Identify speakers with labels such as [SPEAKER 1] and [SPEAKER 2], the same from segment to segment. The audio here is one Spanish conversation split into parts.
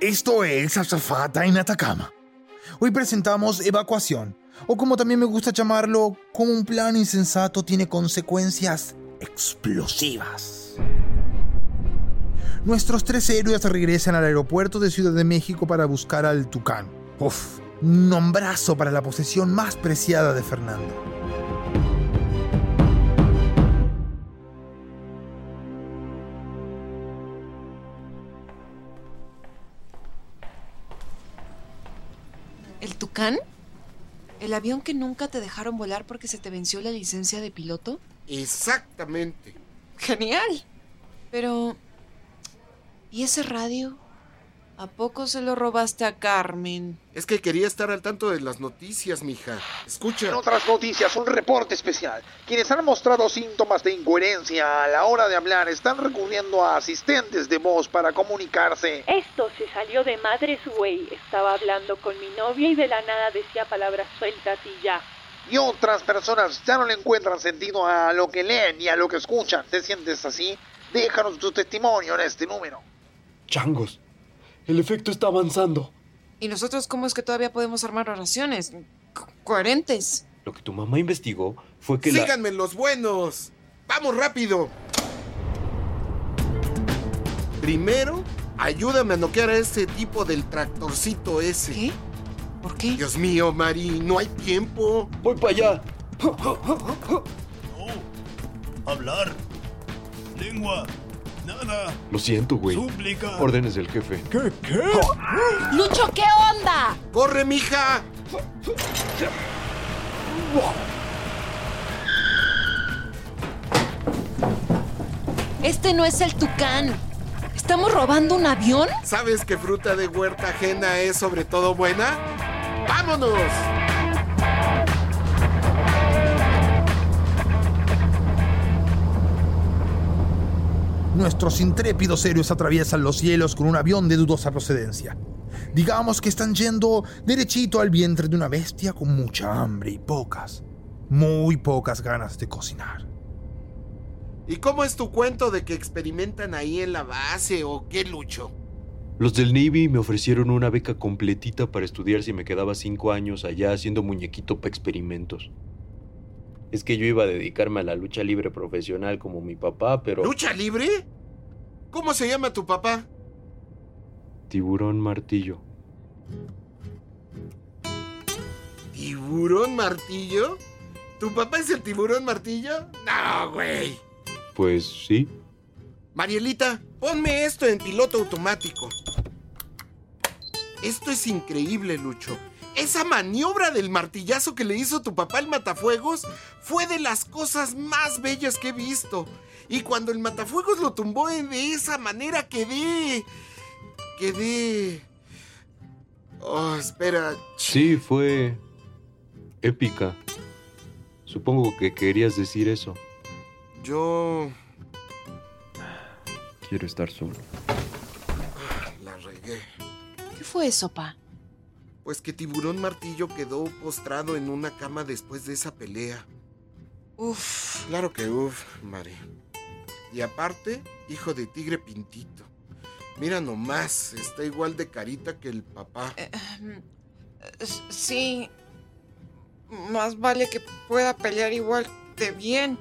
[SPEAKER 1] Esto es Azafata en Atacama. Hoy presentamos Evacuación, o como también me gusta llamarlo, como un plan insensato tiene consecuencias explosivas. Nuestros tres héroes regresan al aeropuerto de Ciudad de México para buscar al Tucán. Uf, nombrazo para la posesión más preciada de Fernando.
[SPEAKER 2] ¿El avión que nunca te dejaron volar porque se te venció la licencia de piloto?
[SPEAKER 3] Exactamente.
[SPEAKER 2] Genial. Pero... ¿Y ese radio? ¿A poco se lo robaste a Carmen?
[SPEAKER 3] Es que quería estar al tanto de las noticias, mija. Escucha.
[SPEAKER 4] En otras noticias, un reporte especial. Quienes han mostrado síntomas de incoherencia a la hora de hablar están recurriendo a asistentes de voz para comunicarse.
[SPEAKER 5] Esto se salió de madres, güey. Estaba hablando con mi novia y de la nada decía palabras sueltas y ya.
[SPEAKER 4] Y otras personas ya no le encuentran sentido a lo que leen y a lo que escuchan. ¿Te sientes así? Déjanos tu testimonio en este número.
[SPEAKER 6] Changos, el efecto está avanzando.
[SPEAKER 2] ¿Y nosotros cómo es que todavía podemos armar oraciones? Co- coherentes.
[SPEAKER 6] Lo que tu mamá investigó fue que la...
[SPEAKER 3] Síganme los buenos. Vamos rápido. Primero, ayúdame a noquear a ese tipo del tractorcito ese.
[SPEAKER 2] ¿Qué? ¿Por qué?
[SPEAKER 3] Dios mío, Mari, no hay tiempo.
[SPEAKER 6] Voy para allá.
[SPEAKER 7] Hablar. Lengua. Nada.
[SPEAKER 6] Lo siento, güey.
[SPEAKER 7] Súplica.
[SPEAKER 6] Órdenes del jefe.
[SPEAKER 7] ¿Qué? ¿Qué?
[SPEAKER 5] Lucho, ¿qué onda?
[SPEAKER 3] ¡Corre, mija!
[SPEAKER 2] Este no es el Tucán. ¿Estamos robando un avión?
[SPEAKER 3] ¿Sabes que fruta de huerta ajena es sobre todo buena? ¡Vámonos!
[SPEAKER 1] Nuestros intrépidos héroes atraviesan los cielos con un avión de dudosa procedencia. Digamos que están yendo derechito al vientre de una bestia con mucha hambre y pocas, muy pocas ganas de cocinar.
[SPEAKER 3] ¿Y cómo es tu cuento de que experimentan ahí en la base o qué, Lucho?
[SPEAKER 6] Los del Navy me ofrecieron una beca completita para estudiar si me quedaba cinco años allá haciendo muñequito para experimentos. Es que yo iba a dedicarme a la lucha libre profesional como mi papá, pero...
[SPEAKER 3] ¿Lucha libre? ¿Cómo se llama tu papá?
[SPEAKER 6] Tiburón martillo.
[SPEAKER 3] ¿Tiburón martillo? ¿Tu papá es el tiburón martillo? No, güey.
[SPEAKER 6] Pues sí.
[SPEAKER 3] Marielita, ponme esto en piloto automático. Esto es increíble, Lucho. Esa maniobra del martillazo que le hizo tu papá al matafuegos fue de las cosas más bellas que he visto. Y cuando el matafuegos lo tumbó de esa manera quedé... Quedé... Oh, espera.
[SPEAKER 6] Sí, fue... épica. Supongo que querías decir eso.
[SPEAKER 3] Yo...
[SPEAKER 6] Quiero estar solo.
[SPEAKER 3] La regué.
[SPEAKER 2] ¿Qué fue eso, pa?
[SPEAKER 3] Pues que Tiburón Martillo quedó postrado en una cama después de esa pelea.
[SPEAKER 2] Uf.
[SPEAKER 3] Claro que uf, Mari. Y aparte, hijo de tigre pintito. Mira nomás, está igual de carita que el papá.
[SPEAKER 2] Eh, Sí. Más vale que pueda pelear igual de bien.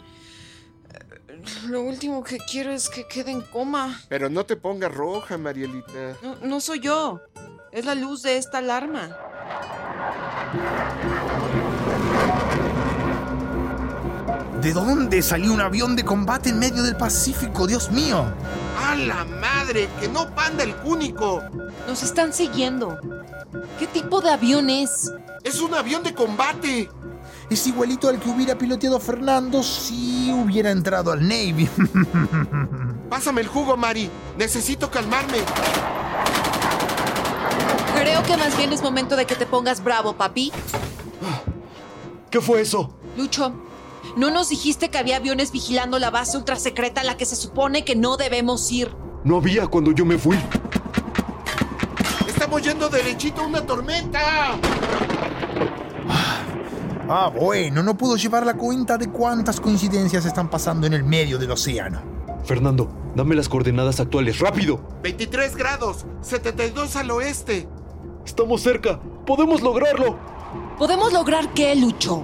[SPEAKER 2] Eh, Lo último que quiero es que quede en coma.
[SPEAKER 3] Pero no te pongas roja, Marielita.
[SPEAKER 2] No, no soy yo. Es la luz de esta alarma.
[SPEAKER 1] ¿De dónde salió un avión de combate en medio del Pacífico, Dios mío?
[SPEAKER 3] ¡A la madre! ¡Que no panda el cúnico!
[SPEAKER 2] Nos están siguiendo. ¿Qué tipo de avión es?
[SPEAKER 3] ¡Es un avión de combate!
[SPEAKER 1] Es igualito al que hubiera piloteado Fernando si hubiera entrado al Navy.
[SPEAKER 3] Pásame el jugo, Mari. Necesito calmarme.
[SPEAKER 8] Creo que más bien es momento de que te pongas bravo, papi.
[SPEAKER 6] ¿Qué fue eso?
[SPEAKER 8] Lucho, ¿no nos dijiste que había aviones vigilando la base ultrasecreta a la que se supone que no debemos ir?
[SPEAKER 6] No había cuando yo me fui.
[SPEAKER 3] Estamos yendo derechito a una tormenta.
[SPEAKER 1] Ah, bueno, no puedo llevar la cuenta de cuántas coincidencias están pasando en el medio del océano.
[SPEAKER 6] Fernando, dame las coordenadas actuales, rápido.
[SPEAKER 3] 23 grados, 72 al oeste.
[SPEAKER 6] Estamos cerca, podemos lograrlo.
[SPEAKER 8] ¿Podemos lograr qué, Lucho?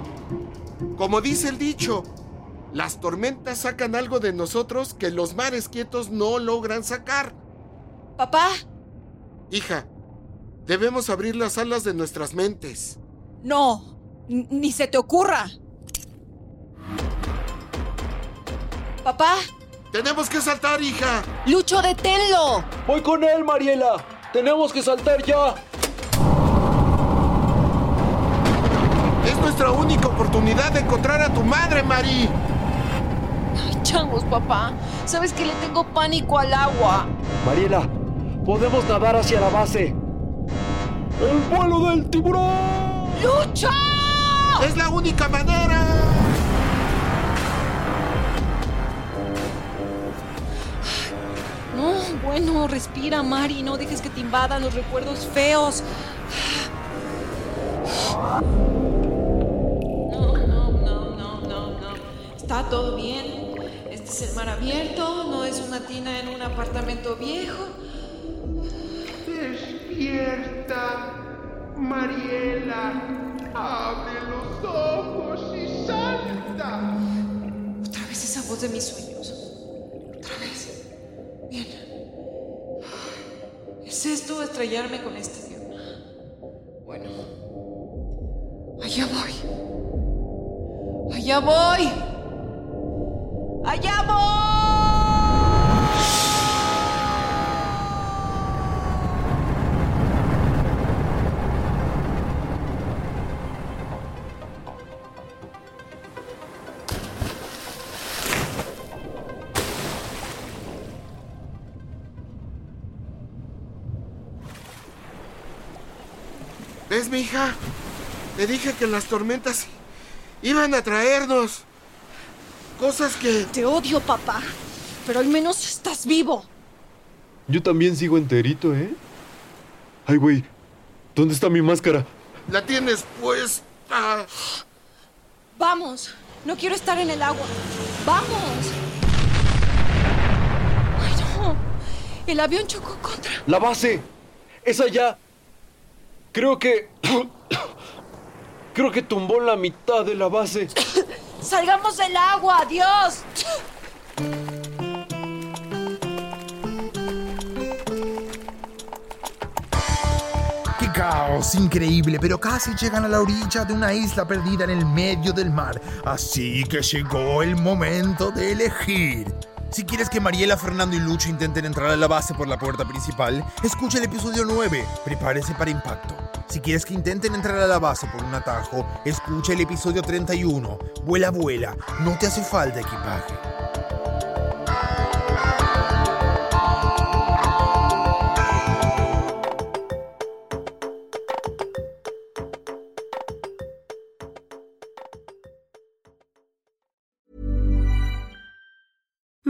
[SPEAKER 3] Como dice el dicho, las tormentas sacan algo de nosotros que los mares quietos no logran sacar.
[SPEAKER 8] Papá,
[SPEAKER 3] Hija, debemos abrir las alas de nuestras mentes.
[SPEAKER 8] no, ni se te ocurra. Papá,
[SPEAKER 3] Tenemos que saltar, hija.
[SPEAKER 8] Lucho, deténlo.
[SPEAKER 6] Voy con él, Mariela. Tenemos que saltar ya.
[SPEAKER 3] Es nuestra única oportunidad de encontrar a tu madre, Mari.
[SPEAKER 8] Ay, changos, papá. ¿Sabes que le tengo pánico al agua?
[SPEAKER 6] Mariela, podemos nadar hacia la base. ¡El vuelo del tiburón!
[SPEAKER 8] ¡Lucho!
[SPEAKER 3] Es la única manera.
[SPEAKER 8] No, bueno, respira, Mari. No dejes que te invadan los recuerdos feos. Está todo bien. Este es el mar abierto, no es una tina en un apartamento viejo.
[SPEAKER 3] Despierta, Mariela. Abre los ojos y salta.
[SPEAKER 8] Otra vez esa voz de mis sueños. Otra vez. Bien. ¿Es esto estrellarme con este avión? Bueno. Allá voy. Allá voy. Allá.
[SPEAKER 3] ¿Ves, mi hija? Te dije que las tormentas iban a traernos cosas que...
[SPEAKER 8] Te odio, papá. Pero al menos estás vivo.
[SPEAKER 6] Yo también sigo enterito, ¿eh? Ay, güey, ¿dónde está mi máscara?
[SPEAKER 3] La tienes puesta.
[SPEAKER 8] Vamos. No quiero estar en el agua. Vamos. Ay, no. El avión chocó contra.
[SPEAKER 6] ¡La base! ¡Es allá! Creo que... Creo que tumbó la mitad de la base.
[SPEAKER 8] Salgamos del agua. Adiós.
[SPEAKER 1] ¡Qué caos! Increíble, pero casi llegan a la orilla de una isla perdida en el medio del mar. Así que llegó el momento de elegir. Si quieres que Mariela, Fernando y Lucho intenten entrar a la base por la puerta principal, escucha el episodio 9. Prepárese para impacto. Si quieres que intenten entrar a la base por un atajo, escucha el episodio 31. Vuela, vuela. No te hace falta equipaje.